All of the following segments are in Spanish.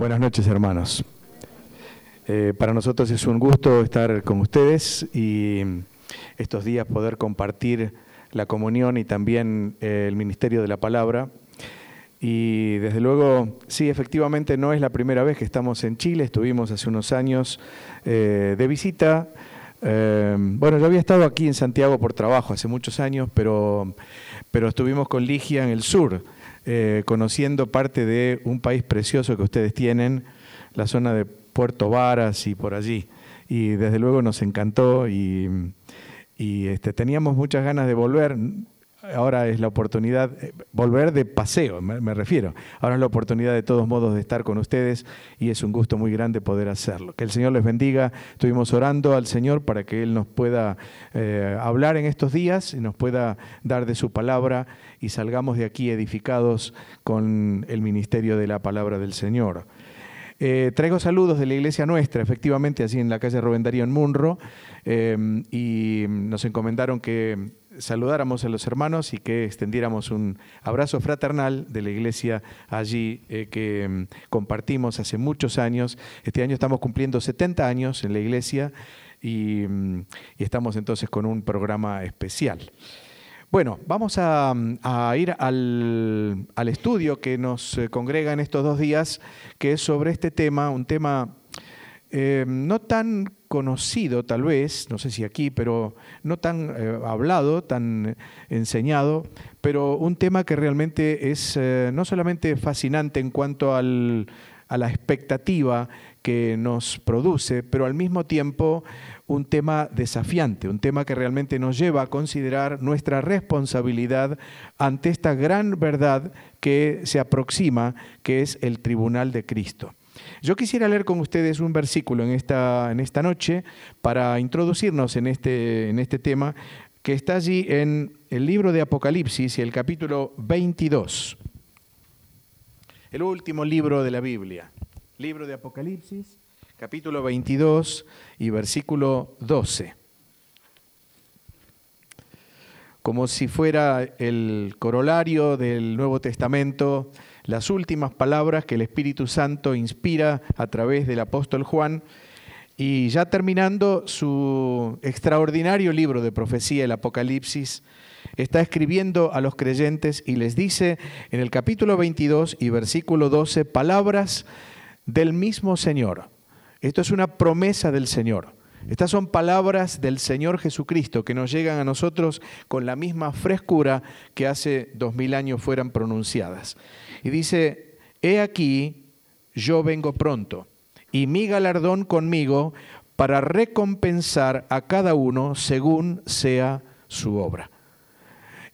Buenas noches, hermanos. Eh, para nosotros es un gusto estar con ustedes y estos días poder compartir la comunión y también eh, el ministerio de la palabra. Y desde luego, sí, efectivamente no es la primera vez que estamos en Chile, estuvimos hace unos años eh, de visita. bueno, yo había estado aquí en Santiago por trabajo hace muchos años, pero, pero estuvimos con Ligia en el sur eh, conociendo parte de un país precioso que ustedes tienen, la zona de Puerto Varas y por allí. Y desde luego nos encantó y, este, teníamos muchas ganas de volver ahora es la oportunidad, eh, volver de paseo, me, refiero. Ahora es la oportunidad de todos modos de estar con ustedes y es un gusto muy grande poder hacerlo. Que el Señor les bendiga. Estuvimos orando al Señor para que Él nos pueda eh, hablar en estos días y nos pueda dar de su palabra y salgamos de aquí edificados con el ministerio de la palabra del Señor. Eh, traigo saludos de la iglesia nuestra, efectivamente, así en la calle Robendario en Munro, y nos encomendaron que saludáramos a los hermanos y que extendiéramos un abrazo fraternal de la iglesia allí eh, que mm, compartimos hace muchos años. Este año estamos cumpliendo 70 años en la iglesia y, mm, estamos entonces con un programa especial. Bueno, vamos a, ir al, al, estudio que nos eh, congrega en estos dos días, que es sobre este tema, un tema eh, no tan conocido tal vez, no sé si aquí, pero no tan eh, hablado, tan enseñado, pero un tema que realmente es no solamente fascinante en cuanto a la expectativa que nos produce, pero al mismo tiempo un tema desafiante, un tema que realmente nos lleva a considerar nuestra responsabilidad ante esta gran verdad que se aproxima, que es el tribunal de Cristo. Yo quisiera leer con ustedes un versículo en esta, en esta noche para introducirnos en este, en este tema que está allí en el libro de Apocalipsis y el capítulo 22. El último libro de la Biblia. Libro de Apocalipsis, capítulo 22 y versículo 12. Como si fuera el corolario del Nuevo Testamento, las últimas palabras que el Espíritu Santo inspira a través del apóstol Juan y ya terminando su extraordinario libro de profecía, el Apocalipsis, está escribiendo a los creyentes y les dice en el capítulo 22 y versículo 12 palabras del mismo Señor. Esto es una promesa del Señor. Estas son palabras del Señor Jesucristo que nos llegan a nosotros con la misma frescura que hace dos mil años fueran pronunciadas. Y dice, he aquí, yo vengo pronto, y mi galardón conmigo para recompensar a cada uno según sea su obra.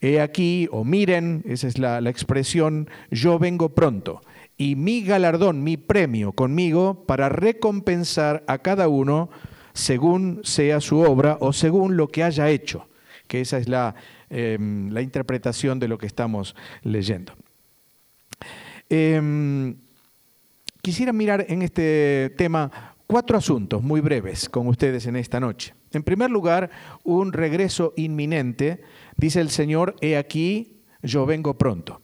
He aquí, o miren, esa es la, la expresión, yo vengo pronto, y mi galardón, mi premio conmigo para recompensar a cada uno según sea su obra o según lo que haya hecho, que esa es la, em, la interpretación de lo que estamos leyendo. Em, quisiera mirar en este tema cuatro asuntos muy breves con ustedes en esta noche. En primer lugar, un regreso inminente. Dice el Señor, he aquí, yo vengo pronto.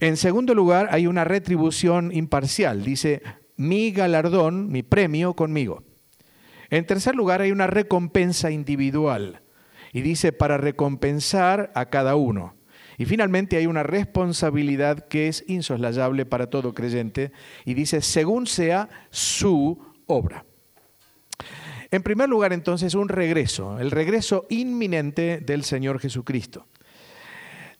En segundo lugar, hay una retribución imparcial. Dice, mi galardón, mi premio conmigo. En tercer lugar, hay una recompensa individual. Y dice, para recompensar a cada uno. Y finalmente hay una responsabilidad que es insoslayable para todo creyente y dice, según sea su obra. En primer lugar, entonces, un regreso, el regreso inminente del Señor Jesucristo.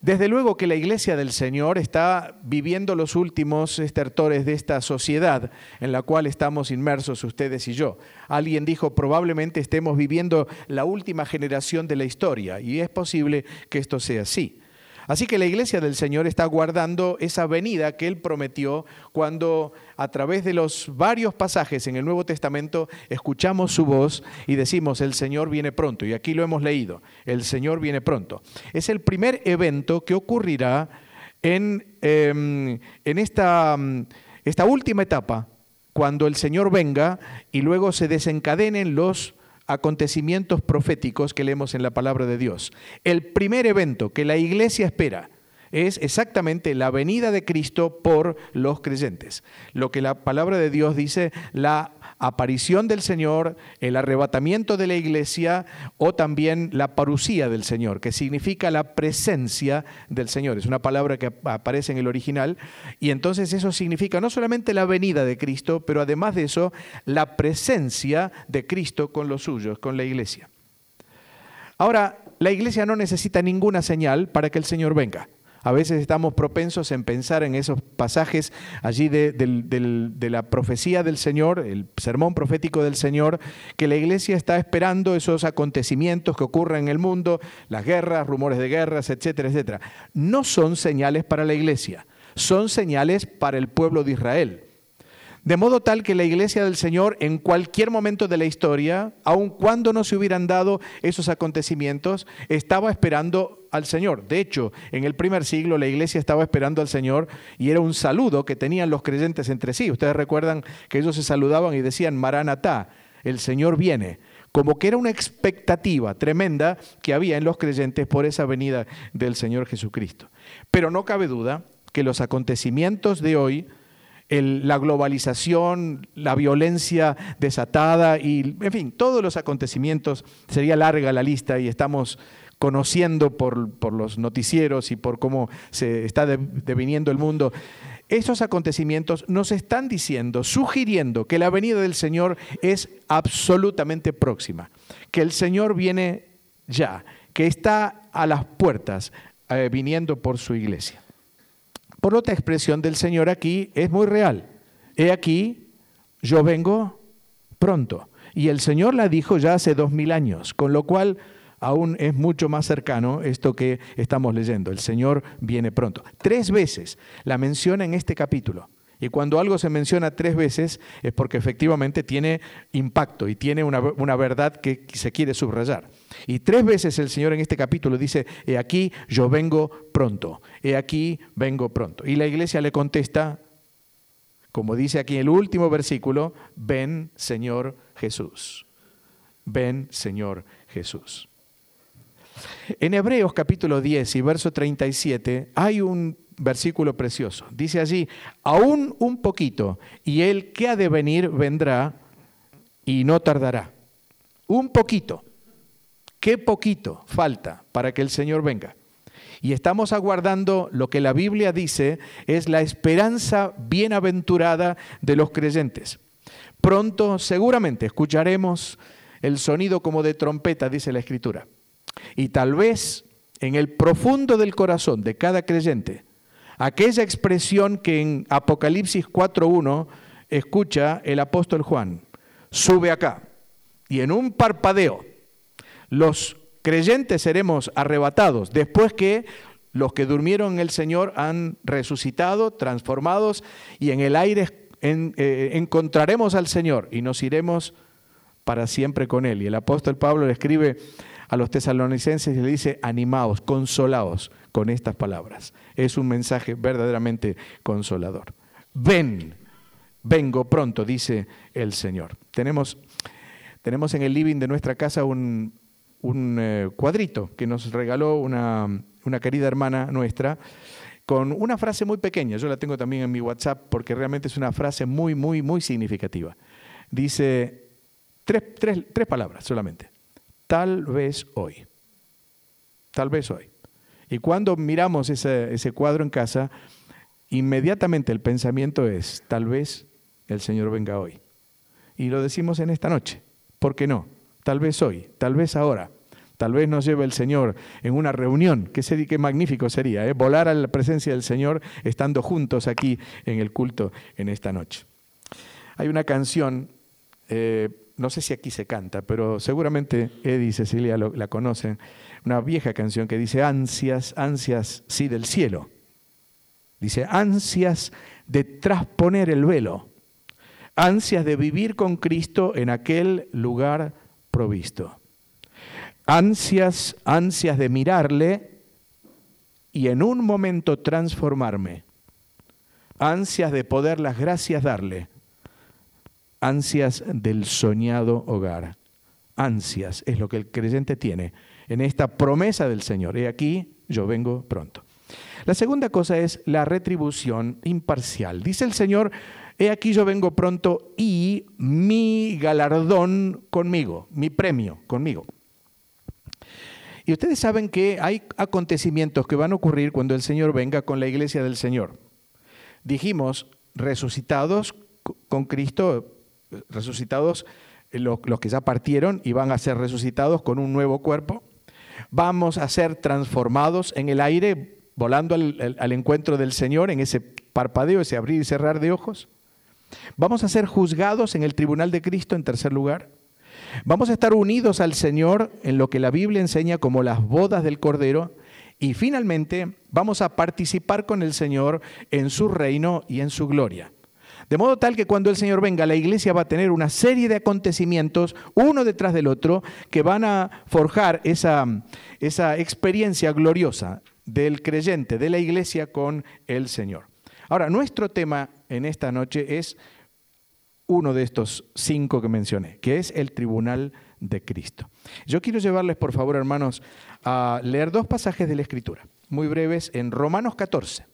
Desde luego que la iglesia del Señor está viviendo los últimos estertores de esta sociedad en la cual estamos inmersos ustedes y yo. Alguien dijo, probablemente estemos viviendo la última generación de la historia, y es posible que esto sea así. Así que la iglesia del Señor está guardando esa venida que Él prometió cuando a través de los varios pasajes en el Nuevo Testamento escuchamos su voz y decimos, el Señor viene pronto. Y aquí lo hemos leído, el Señor viene pronto. Es el primer evento que ocurrirá en, em, en esta, esta última etapa, cuando el Señor venga y luego se desencadenen los acontecimientos proféticos que leemos en la palabra de Dios. El primer evento que la iglesia espera es exactamente la venida de Cristo por los creyentes. Lo que la palabra de Dios dice, la aparición del Señor, el arrebatamiento de la iglesia o también la parucía del Señor, que significa la presencia del Señor. Es una palabra que aparece en el original y entonces eso significa no solamente la venida de Cristo, pero además de eso, la presencia de Cristo con los suyos, con la iglesia. Ahora, la iglesia no necesita ninguna señal para que el Señor venga. A veces estamos propensos en pensar en esos pasajes allí de, la profecía del Señor, el sermón profético del Señor, que la iglesia está esperando esos acontecimientos que ocurren en el mundo, las guerras, rumores de guerras, etcétera, etcétera. No son señales para la iglesia, son señales para el pueblo de Israel. De modo tal que la iglesia del Señor en cualquier momento de la historia, aun cuando no se hubieran dado esos acontecimientos, estaba esperando al Señor. De hecho, en el primer siglo la iglesia estaba esperando al Señor y era un saludo que tenían los creyentes entre sí. Ustedes recuerdan que ellos se saludaban y decían, Maranatá, el Señor viene como que era una expectativa tremenda que había en los creyentes por esa venida del Señor Jesucristo. Pero no cabe duda que los acontecimientos de hoy la globalización, la violencia desatada y, en fin, todos los acontecimientos, sería larga la lista y estamos conociendo por, por los noticieros y por cómo se está deviniendo el mundo, esos acontecimientos nos están diciendo, sugiriendo que la venida del Señor es absolutamente próxima, que el Señor viene ya, que está a las puertas eh, viniendo por su iglesia. Por otra expresión del Señor aquí es muy real. He aquí, yo vengo pronto. Y el Señor la dijo ya hace dos mil años, con lo cual aún es mucho más cercano esto que estamos leyendo. El Señor viene pronto. Tres veces la menciona en este capítulo. Y cuando algo se menciona tres veces es porque efectivamente tiene impacto y tiene una, una, verdad que se quiere subrayar. Y tres veces el Señor en este capítulo dice, he aquí yo vengo pronto, he aquí vengo pronto. Y la iglesia le contesta, como dice aquí en el último versículo, ven Señor Jesús, ven Señor Jesús. En Hebreos capítulo 10 y verso 37 hay un versículo precioso. Dice allí, aún un poquito, y el que ha de venir vendrá y no tardará. Un poquito. ¿Qué poquito falta para que el Señor venga? Y estamos aguardando lo que la Biblia dice es la esperanza bienaventurada de los creyentes. Pronto seguramente escucharemos el sonido como de trompeta, dice la Escritura. Y tal vez en el profundo del corazón de cada creyente aquella expresión que en Apocalipsis 4.1 escucha el apóstol Juan, sube acá, y en un parpadeo los creyentes seremos arrebatados después que los que durmieron en el Señor han resucitado, transformados, y en el aire eh, encontraremos al Señor y nos iremos para siempre con Él. Y el apóstol Pablo le escribe a los tesalonicenses y le dice, animaos, consolaos con estas palabras. Es un mensaje verdaderamente consolador. Ven, vengo pronto, dice el Señor. Tenemos, tenemos en el living de nuestra casa un, un eh, cuadrito que nos regaló una, una querida hermana nuestra con una frase muy pequeña. Yo la tengo también en mi WhatsApp porque realmente es una frase muy, muy, muy significativa. Dice tres, tres, tres palabras solamente. Tal vez hoy. Tal vez hoy. Y cuando miramos ese, ese cuadro en casa, inmediatamente el pensamiento es, tal vez el Señor venga hoy. Y lo decimos en esta noche. ¿Por qué no? Tal vez hoy, tal vez ahora. Tal vez nos lleve el Señor en una reunión. Qué, qué magnífico sería, ¿eh? volar a la presencia del Señor estando juntos aquí en el culto en esta noche. Hay una canción, eh, no sé si aquí se canta, pero seguramente Eddie y Cecilia la conocen una vieja canción que dice, ansias, ansias, sí, del cielo. Dice, ansias de trasponer el velo, ansias de vivir con Cristo en aquel lugar provisto. Ansias, ansias de mirarle y en un momento transformarme. Ansias de poder las gracias darle. Ansias del soñado hogar. Ansias es lo que el creyente tiene en esta promesa del Señor. Y aquí yo vengo pronto. La segunda cosa es la retribución imparcial. Dice el Señor, he aquí yo vengo pronto y mi galardón conmigo, mi premio conmigo. Y ustedes saben que hay acontecimientos que van a ocurrir cuando el Señor venga con la iglesia del Señor. Dijimos, resucitados con Cristo, resucitados los, que ya partieron y van a ser resucitados con un nuevo cuerpo. Vamos a ser transformados en el aire, volando al encuentro del Señor en ese parpadeo, ese abrir y cerrar de ojos. Vamos a ser juzgados en el tribunal de Cristo en tercer lugar. Vamos a estar unidos al Señor en lo que la Biblia enseña como las bodas del Cordero. Y finalmente vamos a participar con el Señor en su reino y en su gloria. De modo tal que cuando el Señor venga, la iglesia va a tener una serie de acontecimientos, uno detrás del otro, que van a forjar esa, esa experiencia gloriosa del creyente, de la iglesia con el Señor. Ahora, nuestro tema en esta noche es uno de estos cinco que mencioné, que es el tribunal de Cristo. Yo quiero llevarles, por favor, hermanos, a leer dos pasajes de la Escritura, muy breves, en Romanos 14.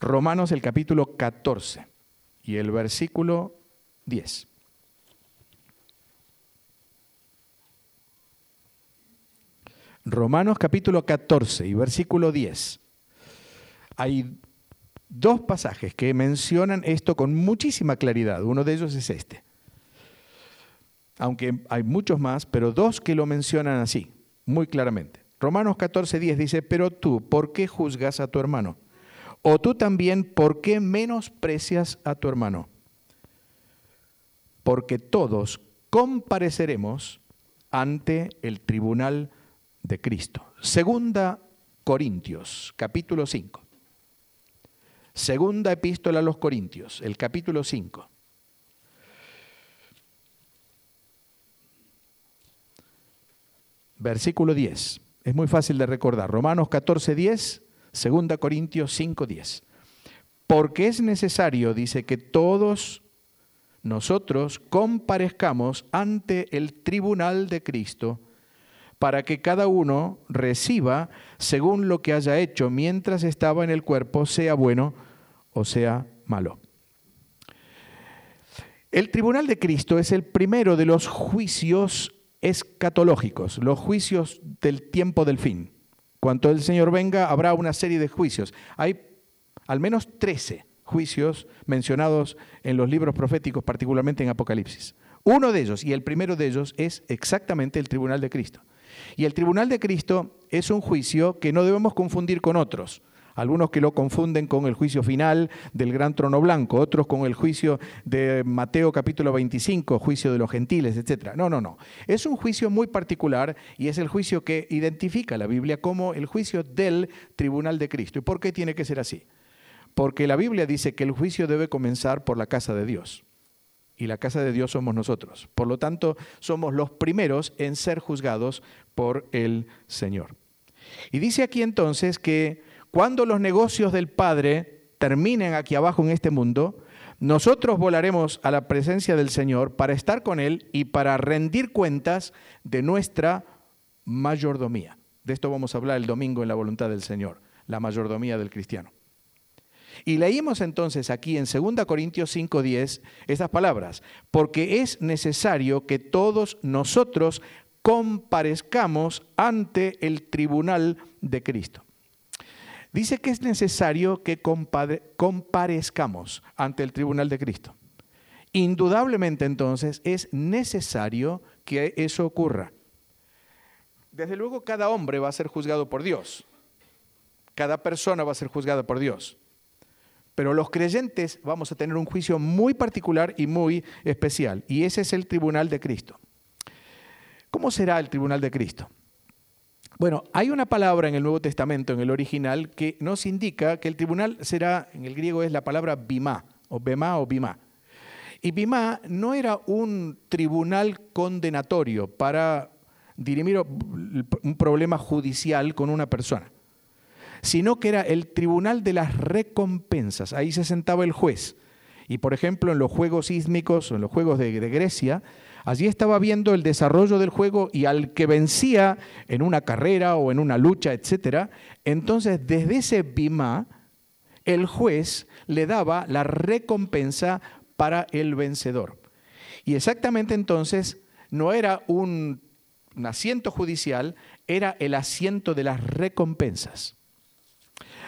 Romanos el capítulo 14 y el versículo 10. Romanos capítulo 14 y versículo 10. Hay dos pasajes que mencionan esto con muchísima claridad. Uno de ellos es este. Aunque hay muchos más, pero dos que lo mencionan así, muy claramente. Romanos 14, 10 dice, pero tú, ¿por qué juzgas a tu hermano? O tú también, ¿por qué menosprecias a tu hermano? Porque todos compareceremos ante el tribunal de Cristo. Segunda Corintios, capítulo 5. Segunda epístola a los Corintios, el capítulo 5. Versículo 10. Es muy fácil de recordar. Romanos 14, 10, Segunda Corintios 5, 10. Porque es necesario, dice, que todos nosotros comparezcamos ante el tribunal de Cristo para que cada uno reciba según lo que haya hecho mientras estaba en el cuerpo, sea bueno o sea malo. El tribunal de Cristo es el primero de los juicios escatológicos, los juicios del tiempo del fin. Cuando el Señor venga, habrá una serie de juicios. Hay al menos 13 juicios mencionados en los libros proféticos, particularmente en Apocalipsis. Uno de ellos, y el primero de ellos, es exactamente el tribunal de Cristo. Y el tribunal de Cristo es un juicio que no debemos confundir con otros. Algunos que lo confunden con el juicio final del gran trono blanco, otros con el juicio de Mateo capítulo 25, juicio de los gentiles, etc. No, no, no. Es un juicio muy particular y es el juicio que identifica la Biblia como el juicio del tribunal de Cristo. ¿Y por qué tiene que ser así? Porque la Biblia dice que el juicio debe comenzar por la casa de Dios y la casa de Dios somos nosotros. Por lo tanto, somos los primeros en ser juzgados por el Señor. Y dice aquí entonces que cuando los negocios del Padre terminen aquí abajo en este mundo, nosotros volaremos a la presencia del Señor para estar con Él y para rendir cuentas de nuestra mayordomía. De esto vamos a hablar el domingo en la voluntad del Señor, la mayordomía del cristiano. Y leímos entonces aquí en 2 Corintios 5:10 estas palabras, porque es necesario que todos nosotros comparezcamos ante el tribunal de Cristo. Dice que es necesario que comparezcamos ante el tribunal de Cristo. Indudablemente entonces es necesario que eso ocurra. Desde luego cada hombre va a ser juzgado por Dios. Cada persona va a ser juzgada por Dios. Pero los creyentes vamos a tener un juicio muy particular y muy especial. Y ese es el tribunal de Cristo. ¿Cómo será el tribunal de Cristo? Bueno, hay una palabra en el Nuevo Testamento, en el original, que nos indica que el tribunal será, en el griego es la palabra bimá, o bema o bimá. Y bimá no era un tribunal condenatorio para dirimir un problema judicial con una persona sino que era el tribunal de las recompensas. Ahí se sentaba el juez. Y por ejemplo, en los juegos sísmicos o en los juegos de, Grecia, Allí estaba viendo el desarrollo del juego y al que vencía en una carrera o en una lucha, etc., entonces desde ese bimá, el juez le daba la recompensa para el vencedor. Y exactamente entonces no era un, asiento judicial, era el asiento de las recompensas.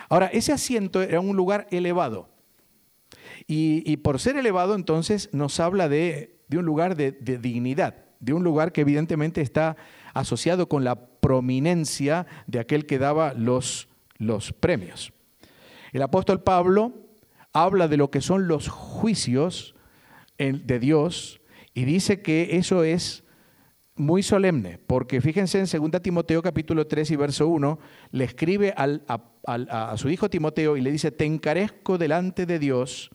Ahora, ese asiento era un lugar elevado. Y, por ser elevado, entonces nos habla de, un lugar de, dignidad, de un lugar que evidentemente está asociado con la prominencia de aquel que daba los, los premios. El apóstol Pablo habla de lo que son los juicios de Dios y dice que eso es muy solemne, porque fíjense en 2 Timoteo capítulo 3 y verso 1, le escribe a, su hijo Timoteo y le dice, te encarezco delante de Dios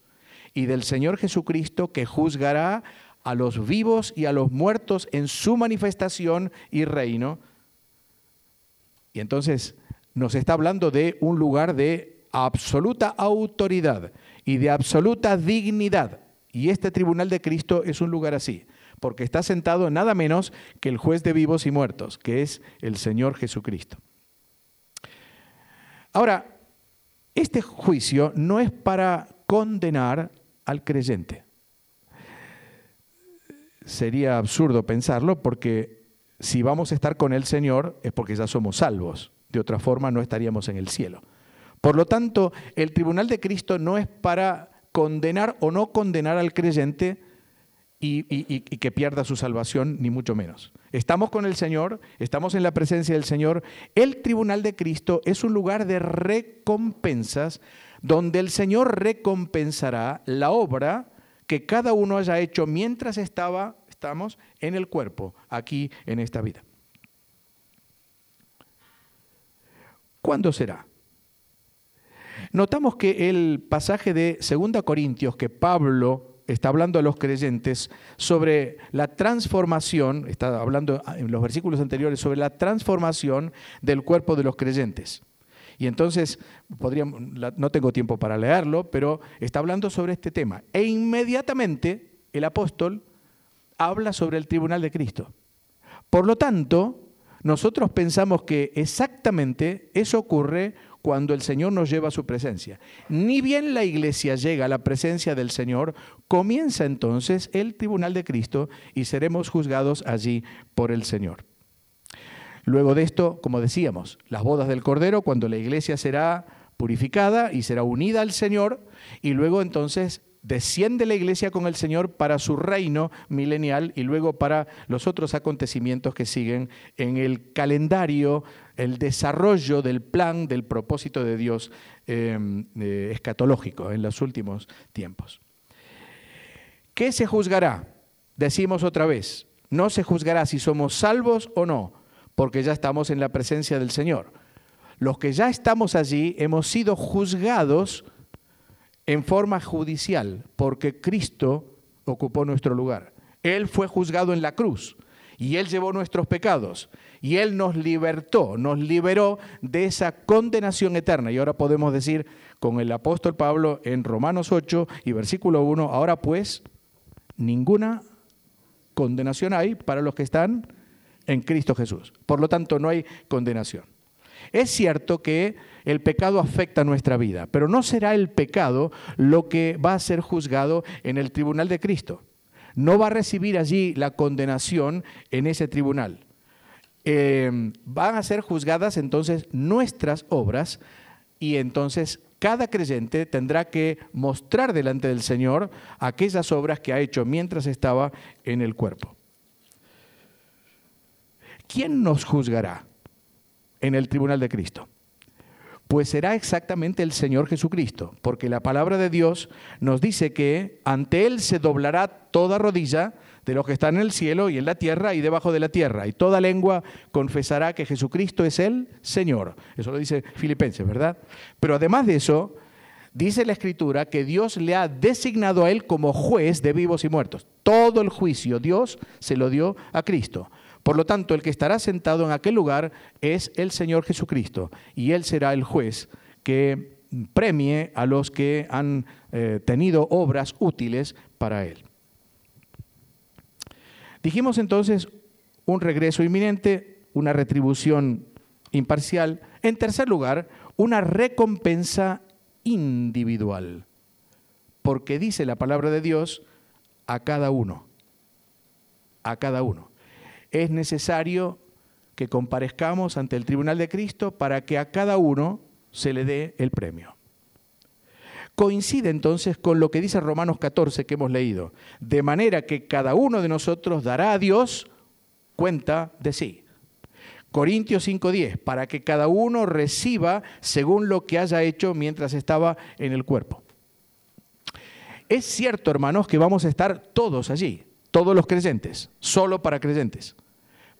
y del Señor Jesucristo que juzgará a los vivos y a los muertos en su manifestación y reino. Y entonces nos está hablando de un lugar de absoluta autoridad y de absoluta dignidad. Y este tribunal de Cristo es un lugar así, porque está sentado nada menos que el juez de vivos y muertos, que es el Señor Jesucristo. Ahora, este juicio no es para condenar al creyente. Sería absurdo pensarlo porque si vamos a estar con el Señor es porque ya somos salvos. De otra forma no estaríamos en el cielo. Por lo tanto, el tribunal de Cristo no es para condenar o no condenar al creyente y, que pierda su salvación, ni mucho menos. Estamos con el Señor, estamos en la presencia del Señor. El tribunal de Cristo es un lugar de recompensas donde el Señor recompensará la obra que cada uno haya hecho mientras estaba, estamos en el cuerpo, aquí en esta vida. ¿Cuándo será? Notamos que el pasaje de 2 Corintios que Pablo está hablando a los creyentes sobre la transformación, está hablando en los versículos anteriores sobre la transformación del cuerpo de los creyentes. Y entonces, no tengo tiempo para leerlo, pero está hablando sobre este tema. E inmediatamente el apóstol habla sobre el tribunal de Cristo. Por lo tanto, nosotros pensamos que exactamente eso ocurre cuando el Señor nos lleva a su presencia. Ni bien la iglesia llega a la presencia del Señor, comienza entonces el tribunal de Cristo y seremos juzgados allí por el Señor. Luego de esto, como decíamos, las bodas del Cordero, cuando la iglesia será purificada y será unida al Señor, y luego entonces desciende la iglesia con el Señor para su reino milenial y luego para los otros acontecimientos que siguen en el calendario el desarrollo del plan, del propósito de Dios em, eh, escatológico en los últimos tiempos. ¿Qué se juzgará? Decimos otra vez, no se juzgará si somos salvos o no, porque ya estamos en la presencia del Señor. Los que ya estamos allí hemos sido juzgados en forma judicial, porque Cristo ocupó nuestro lugar. Él fue juzgado en la cruz y Él llevó nuestros pecados y Él nos libertó, nos liberó de esa condenación eterna. Y ahora podemos decir con el apóstol Pablo en Romanos 8 y versículo 1, ahora pues ninguna condenación hay para los que están en Cristo Jesús. Por lo tanto, no hay condenación. Es cierto que el pecado afecta nuestra vida, pero no será el pecado lo que va a ser juzgado en el tribunal de Cristo. No va a recibir allí la condenación en ese tribunal. Eh, van a ser juzgadas entonces nuestras obras y entonces cada creyente tendrá que mostrar delante del Señor aquellas obras que ha hecho mientras estaba en el cuerpo. ¿Quién nos juzgará en el tribunal de Cristo? Pues será exactamente el Señor Jesucristo, porque la palabra de Dios nos dice que ante Él se doblará toda rodilla de los que están en el cielo y en la tierra y debajo de la tierra. Y toda lengua confesará que Jesucristo es el Señor. Eso lo dice Filipenses, ¿verdad? Pero además de eso, dice la Escritura que Dios le ha designado a él como juez de vivos y muertos. Todo el juicio Dios se lo dio a Cristo. Por lo tanto, el que estará sentado en aquel lugar es el Señor Jesucristo y Él será el juez que premie a los que han eh, tenido obras útiles para Él. Dijimos entonces un regreso inminente, una retribución imparcial. En tercer lugar, una recompensa individual. Porque dice la palabra de Dios a cada uno, a cada uno. Es necesario que comparezcamos ante el tribunal de Cristo para que a cada uno se le dé el premio. Coincide entonces con lo que dice Romanos 14 que hemos leído, de manera que cada uno de nosotros dará a Dios cuenta de sí. Corintios 5:10, para que cada uno reciba según lo que haya hecho mientras estaba en el cuerpo. Es cierto, hermanos, que vamos a estar todos allí, todos los creyentes, solo para creyentes.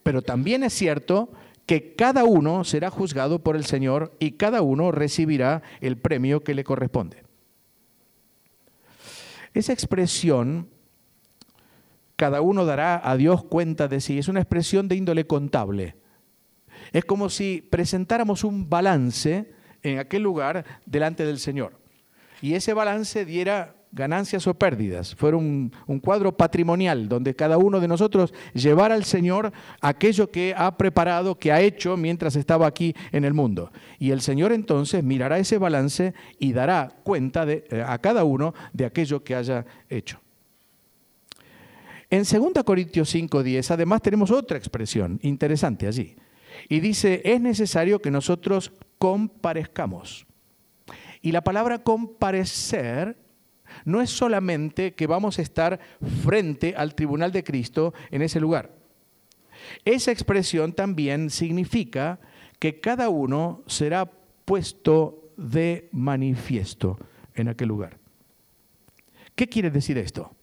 Pero también es cierto que cada uno será juzgado por el Señor y cada uno recibirá el premio que le corresponde. Esa expresión, cada uno dará a Dios cuenta de sí, es una expresión de índole contable. Es como si presentáramos un balance en aquel lugar delante del Señor. Y ese balance diera ganancias o pérdidas, fuera un, cuadro patrimonial donde cada uno de nosotros llevara al Señor aquello que ha preparado, que ha hecho mientras estaba aquí en el mundo. Y el Señor entonces mirará ese balance y dará cuenta eh, a cada uno de aquello que haya hecho. En 2 Corintios 5:10 además tenemos otra expresión interesante allí. Y dice, es necesario que nosotros comparezcamos. Y la palabra comparecer no es solamente que vamos a estar frente al tribunal de Cristo en ese lugar. Esa expresión también significa que cada uno será puesto de manifiesto en aquel lugar. ¿Qué quiere decir esto?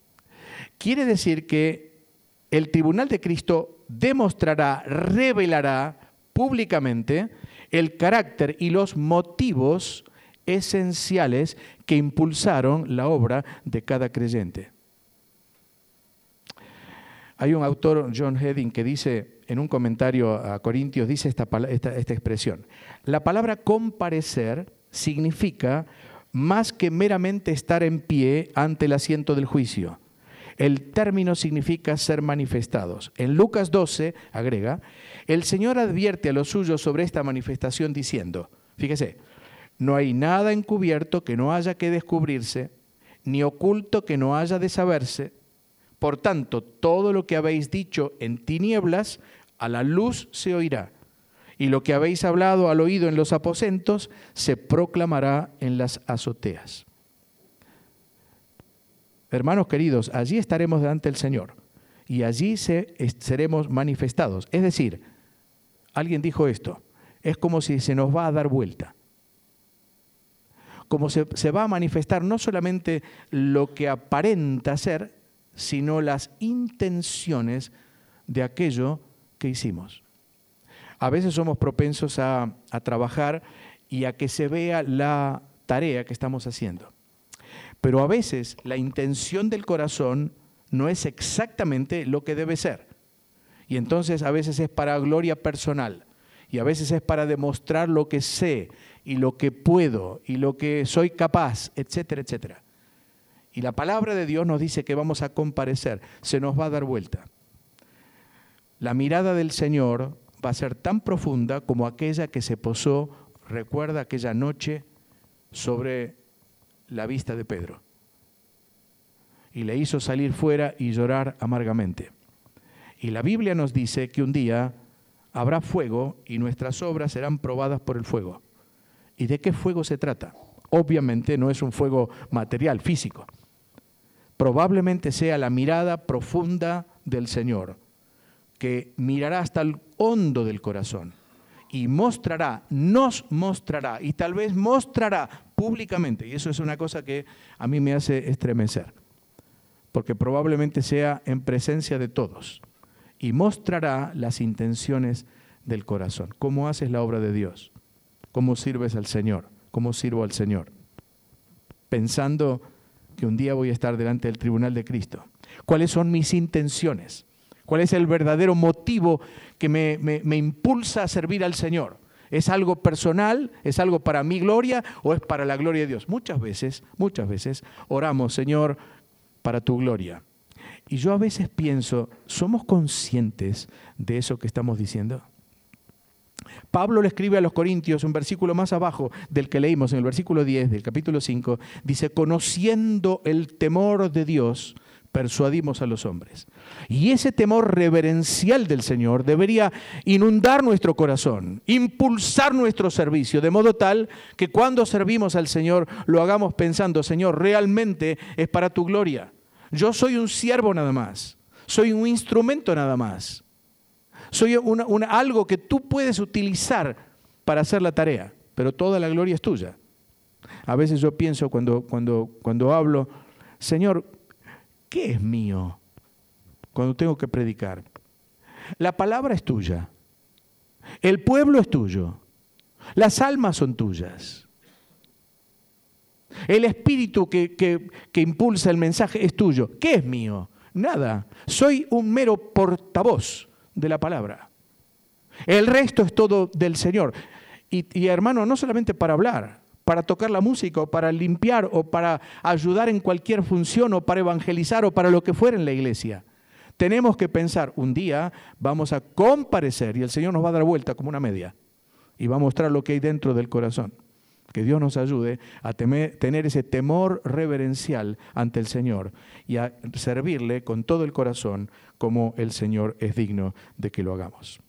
Quiere decir que el tribunal de Cristo demostrará, revelará públicamente el carácter y los motivos esenciales que impulsaron la obra de cada creyente. Hay un autor, John Hedding, que dice en un comentario a Corintios, dice esta, esta, esta expresión. La palabra comparecer significa más que meramente estar en pie ante el asiento del juicio. El término significa ser manifestados. En Lucas 12, agrega, el Señor advierte a los suyos sobre esta manifestación diciendo, fíjese, no hay nada encubierto que no haya que descubrirse, ni oculto que no haya de saberse. Por tanto, todo lo que habéis dicho en tinieblas, a la luz se oirá. Y lo que habéis hablado al oído en los aposentos, se proclamará en las azoteas. Hermanos queridos, allí estaremos delante del Señor y allí seremos manifestados. Es decir, alguien dijo esto, es como si se nos va a dar vuelta como se, va a manifestar no solamente lo que aparenta ser, sino las intenciones de aquello que hicimos. A veces somos propensos a, a trabajar y a que se vea la tarea que estamos haciendo. Pero a veces la intención del corazón no es exactamente lo que debe ser. Y entonces a veces es para gloria personal y a veces es para demostrar lo que sé y lo que puedo y lo que soy capaz, etcétera, etcétera. Y la palabra de Dios nos dice que vamos a comparecer, se nos va a dar vuelta. La mirada del Señor va a ser tan profunda como aquella que se posó, recuerda aquella noche, sobre la vista de Pedro. Y le hizo salir fuera y llorar amargamente. Y la Biblia nos dice que un día habrá fuego y nuestras obras serán probadas por el fuego. ¿Y de qué fuego se trata? Obviamente no es un fuego material, físico. Probablemente sea la mirada profunda del Señor, que mirará hasta el hondo del corazón y mostrará, nos mostrará y tal vez mostrará públicamente, y eso es una cosa que a mí me hace estremecer, porque probablemente sea en presencia de todos, y mostrará las intenciones del corazón. ¿Cómo haces la obra de Dios? ¿Cómo sirves al Señor? ¿Cómo sirvo al Señor? Pensando que un día voy a estar delante del tribunal de Cristo. ¿Cuáles son mis intenciones? ¿Cuál es el verdadero motivo que me, me, impulsa a servir al Señor? ¿Es algo personal? ¿Es algo para mi gloria o es para la gloria de Dios? Muchas veces, muchas veces oramos, Señor, para tu gloria. Y yo a veces pienso, ¿somos conscientes de eso que estamos diciendo? Pablo le escribe a los Corintios, un versículo más abajo del que leímos, en el versículo 10 del capítulo 5, dice, conociendo el temor de Dios, persuadimos a los hombres. Y ese temor reverencial del Señor debería inundar nuestro corazón, impulsar nuestro servicio, de modo tal que cuando servimos al Señor lo hagamos pensando, Señor, realmente es para tu gloria. Yo soy un siervo nada más, soy un instrumento nada más, soy algo que tú puedes utilizar para hacer la tarea, pero toda la gloria es tuya. A veces yo pienso cuando, cuando, cuando hablo, Señor, ¿Qué es mío cuando tengo que predicar? La palabra es tuya. El pueblo es tuyo. Las almas son tuyas. El espíritu que, que, impulsa el mensaje es tuyo. ¿Qué es mío? Nada. Soy un mero portavoz de la palabra. El resto es todo del Señor. Y, hermano, no solamente para hablar, para tocar la música o para limpiar o para ayudar en cualquier función o para evangelizar o para lo que fuera en la iglesia. Tenemos que pensar, un día vamos a comparecer y el Señor nos va a dar vuelta como una media y va a mostrar lo que hay dentro del corazón. Que Dios nos ayude a tener ese temor reverencial ante el Señor y a servirle con todo el corazón como el Señor es digno de que lo hagamos.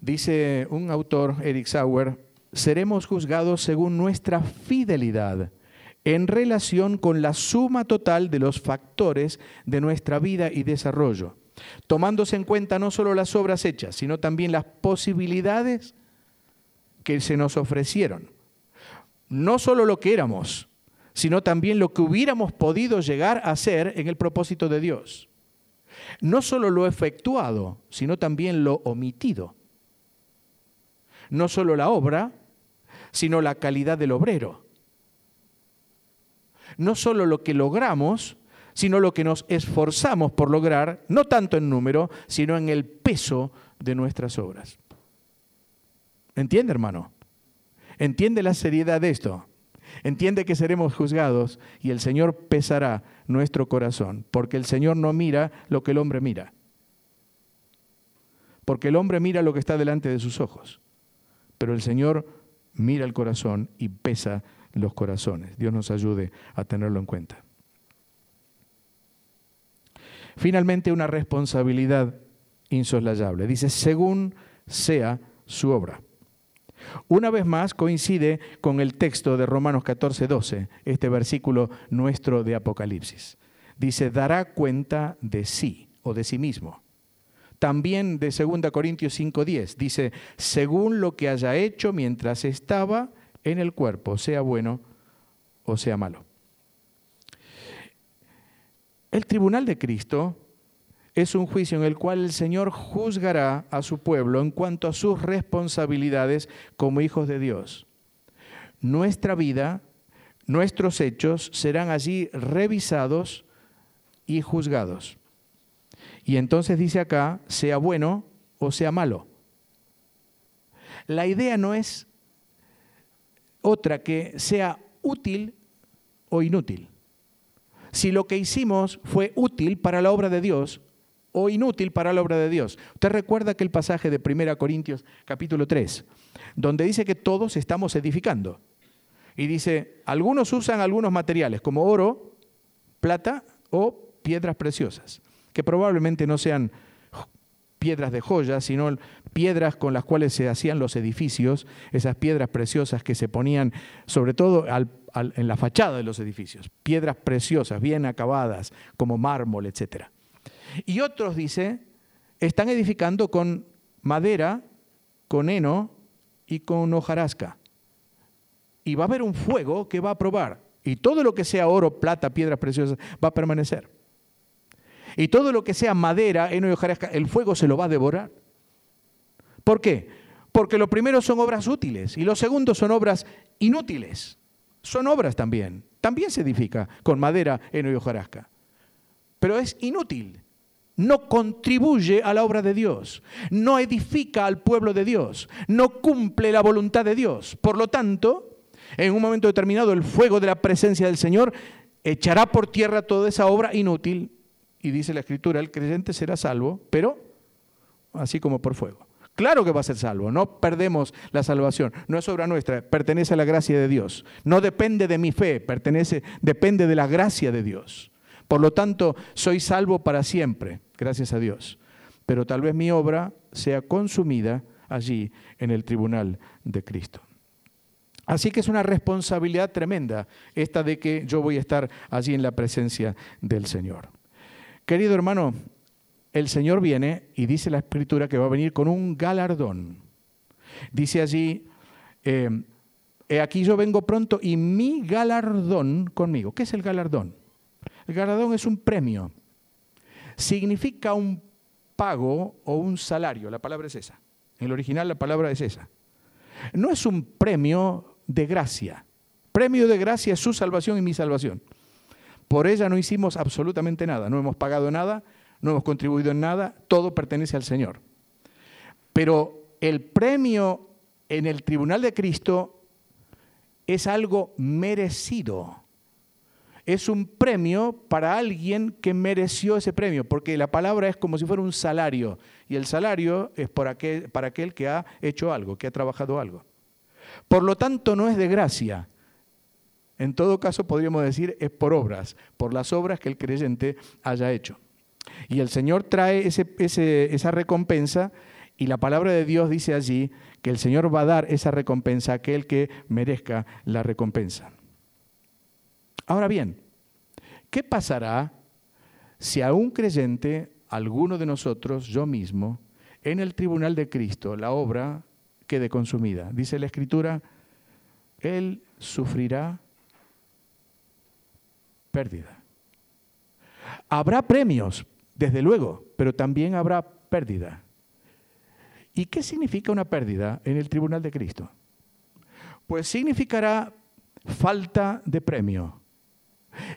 Dice un autor, Eric Sauer, seremos juzgados según nuestra fidelidad en relación con la suma total de los factores de nuestra vida y desarrollo, tomándose en cuenta no solo las obras hechas, sino también las posibilidades que se nos ofrecieron. No solo lo que éramos, sino también lo que hubiéramos podido llegar a ser en el propósito de Dios. No solo lo efectuado, sino también lo omitido no solo la obra, sino la calidad del obrero. No solo lo que logramos, sino lo que nos esforzamos por lograr, no tanto en número, sino en el peso de nuestras obras. ¿Entiende, hermano? ¿Entiende la seriedad de esto? Entiende que seremos juzgados y el Señor pesará nuestro corazón, porque el Señor no mira lo que el hombre mira. Porque el hombre mira lo que está delante de sus ojos pero el Señor mira el corazón y pesa los corazones. Dios nos ayude a tenerlo en cuenta. Finalmente, una responsabilidad insoslayable. Dice, según sea su obra. Una vez más coincide con el texto de Romanos 14, 12, este versículo nuestro de Apocalipsis. Dice, dará cuenta de sí o de sí mismo. También de 2 Corintios 5:10 dice, según lo que haya hecho mientras estaba en el cuerpo, sea bueno o sea malo. El tribunal de Cristo es un juicio en el cual el Señor juzgará a su pueblo en cuanto a sus responsabilidades como hijos de Dios. Nuestra vida, nuestros hechos serán allí revisados y juzgados. Y entonces dice acá, sea bueno o sea malo. La idea no es otra que sea útil o inútil. Si lo que hicimos fue útil para la obra de Dios o inútil para la obra de Dios. Usted recuerda aquel pasaje de 1 Corintios capítulo 3, donde dice que todos estamos edificando. Y dice, algunos usan algunos materiales como oro, plata o piedras preciosas que probablemente no sean piedras de joyas, sino piedras con las cuales se hacían los edificios, esas piedras preciosas que se ponían sobre todo en la fachada de los edificios, piedras preciosas, bien acabadas, como mármol, etc. Y otros, dice, están edificando con madera, con heno y con hojarasca. Y va a haber un fuego que va a probar. Y todo lo que sea oro, plata, piedras preciosas, va a permanecer. Y todo lo que sea madera, heno y hojarasca, el fuego se lo va a devorar. ¿Por qué? Porque lo primero son obras útiles y lo segundo son obras inútiles. Son obras también. También se edifica con madera, heno y hojarasca. Pero es inútil. No contribuye a la obra de Dios. No edifica al pueblo de Dios. No cumple la voluntad de Dios. Por lo tanto, en un momento determinado, el fuego de la presencia del Señor echará por tierra toda esa obra inútil y dice la escritura, el creyente será salvo, pero así como por fuego. Claro que va a ser salvo, no perdemos la salvación, no es obra nuestra, pertenece a la gracia de Dios. No depende de mi fe, pertenece, depende de la gracia de Dios. Por lo tanto, soy salvo para siempre, gracias a Dios. Pero tal vez mi obra sea consumida allí en el tribunal de Cristo. Así que es una responsabilidad tremenda esta de que yo voy a estar allí en la presencia del Señor. Querido hermano, el Señor viene y dice la Escritura que va a venir con un galardón. Dice allí, eh, aquí yo vengo pronto y mi galardón conmigo. ¿Qué es el galardón? El galardón es un premio. Significa un pago o un salario. La palabra es esa. En el original la palabra es esa. No es un premio de gracia. Premio de gracia es su salvación y mi salvación. Por ella no hicimos absolutamente nada, no hemos pagado nada, no hemos contribuido en nada, todo pertenece al Señor. Pero el premio en el tribunal de Cristo es algo merecido. Es un premio para alguien que mereció ese premio, porque la palabra es como si fuera un salario, y el salario es para aquel, que ha hecho algo, que ha trabajado algo. Por lo tanto, no es de gracia. En todo caso, podríamos decir, es por obras, por las obras que el creyente haya hecho. Y el Señor trae esa recompensa y la palabra de Dios dice allí que el Señor va a dar esa recompensa a aquel que merezca la recompensa. Ahora bien, ¿qué pasará si a un creyente, alguno de nosotros, yo mismo, en el tribunal de Cristo, la obra quede consumida? Dice la Escritura, Él sufrirá pérdida. Habrá premios, desde luego, pero también habrá pérdida. ¿Y qué significa una pérdida en el tribunal de Cristo? Pues significará falta de premio.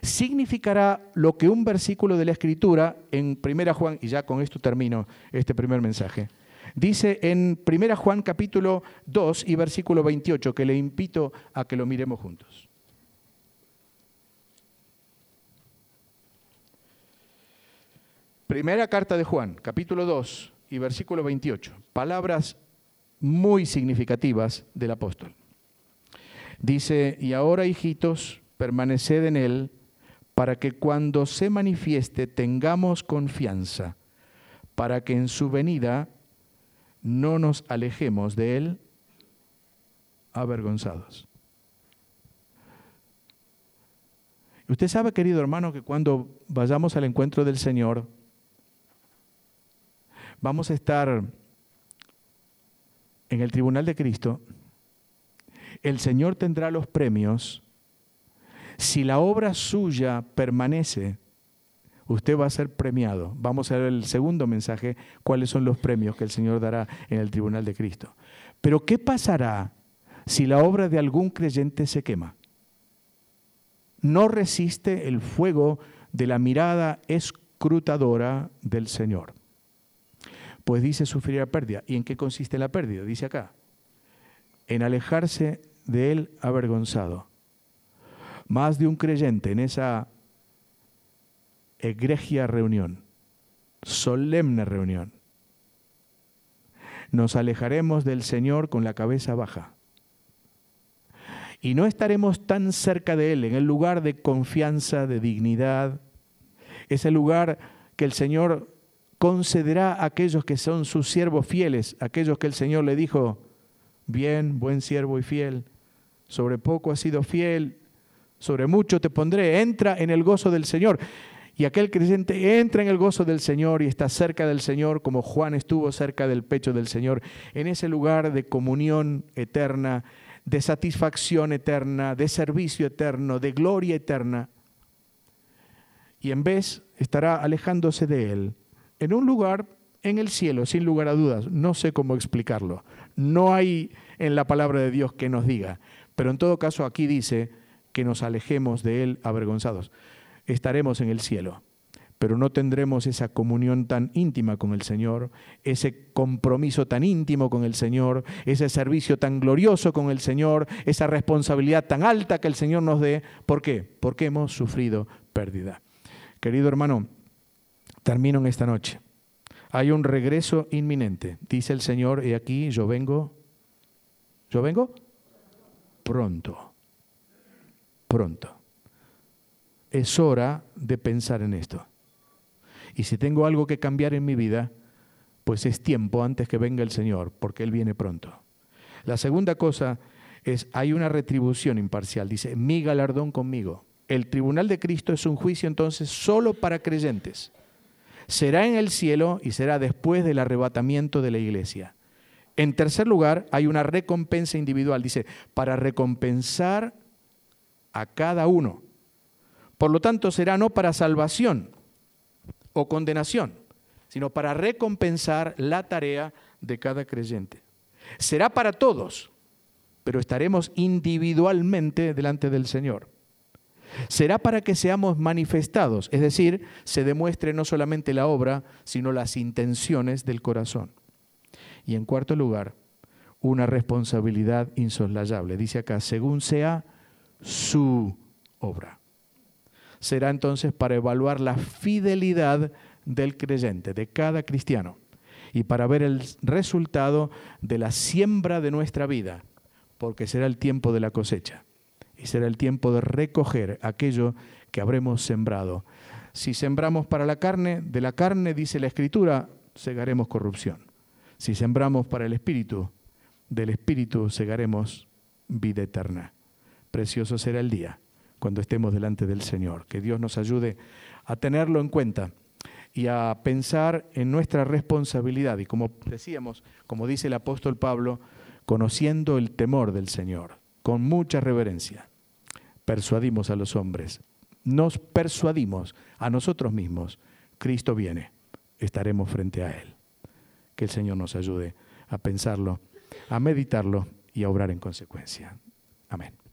Significará lo que un versículo de la Escritura en 1 Juan, y ya con esto termino este primer mensaje, dice en 1 Juan capítulo 2 y versículo 28, que le invito a que lo miremos juntos. Primera carta de Juan, capítulo 2 y versículo 28. Palabras muy significativas del apóstol. Dice, y ahora hijitos, permaneced en él, para que cuando se manifieste tengamos confianza, para que en su venida no nos alejemos de él avergonzados. Usted sabe, querido hermano, que cuando vayamos al encuentro del Señor, vamos a estar en el tribunal de Cristo, el Señor tendrá los premios. Si la obra suya permanece, usted va a ser premiado. Vamos a ver el segundo mensaje, cuáles son los premios que el Señor dará en el tribunal de Cristo. Pero ¿qué pasará si la obra de algún creyente se quema? No resiste el fuego de la mirada escrutadora del Señor pues dice sufrirá pérdida. ¿Y en qué consiste la pérdida? Dice acá, en alejarse de él avergonzado. Más de un creyente en esa egregia reunión, solemne reunión, nos alejaremos del Señor con la cabeza baja. Y no estaremos tan cerca de Él, en el lugar de confianza, de dignidad, ese lugar que el Señor concederá a aquellos que son sus siervos fieles, aquellos que el Señor le dijo, bien, buen siervo y fiel, sobre poco has sido fiel, sobre mucho te pondré, entra en el gozo del Señor. Y aquel creyente entra en el gozo del Señor y está cerca del Señor, como Juan estuvo cerca del pecho del Señor, en ese lugar de comunión eterna, de satisfacción eterna, de servicio eterno, de gloria eterna. Y en vez estará alejándose de Él en un lugar en el cielo, sin lugar a dudas. No sé cómo explicarlo. No hay en la palabra de Dios que nos diga. Pero en todo caso aquí dice que nos alejemos de Él avergonzados. Estaremos en el cielo. pero no tendremos esa comunión tan íntima con el Señor, ese compromiso tan íntimo con el Señor, ese servicio tan glorioso con el Señor, esa responsabilidad tan alta que el Señor nos dé. ¿Por qué? Porque hemos sufrido pérdida. Querido hermano, termino en esta noche. Hay un regreso inminente. Dice el Señor, y aquí yo vengo, yo vengo pronto, pronto. Es hora de pensar en esto. Y si tengo algo que cambiar en mi vida, pues es tiempo antes que venga el Señor, porque Él viene pronto. La segunda cosa es, hay una retribución imparcial. Dice, mi galardón conmigo. El tribunal de Cristo es un juicio entonces solo para creyentes será en el cielo y será después del arrebatamiento de la iglesia. En tercer lugar, hay una recompensa individual, dice, para recompensar a cada uno. Por lo tanto, será no para salvación o condenación, sino para recompensar la tarea de cada creyente. Será para todos, pero estaremos individualmente delante del Señor será para que seamos manifestados, es decir, se demuestre no solamente la obra, sino las intenciones del corazón. Y en cuarto lugar, una responsabilidad insoslayable. Dice acá, según sea su obra. Será entonces para evaluar la fidelidad del creyente, de cada cristiano, y para ver el resultado de la siembra de nuestra vida, porque será el tiempo de la cosecha y será el tiempo de recoger aquello que habremos sembrado. Si sembramos para la carne, de la carne, dice la Escritura, segaremos corrupción. Si sembramos para el Espíritu, del Espíritu segaremos vida eterna. Precioso será el día cuando estemos delante del Señor. Que Dios nos ayude a tenerlo en cuenta y a pensar en nuestra responsabilidad. Y como decíamos, como dice el apóstol Pablo, conociendo el temor del Señor con mucha reverencia, persuadimos a los hombres, nos persuadimos a nosotros mismos, Cristo viene, estaremos frente a Él. Que el Señor nos ayude a pensarlo, a meditarlo y a obrar en consecuencia. Amén.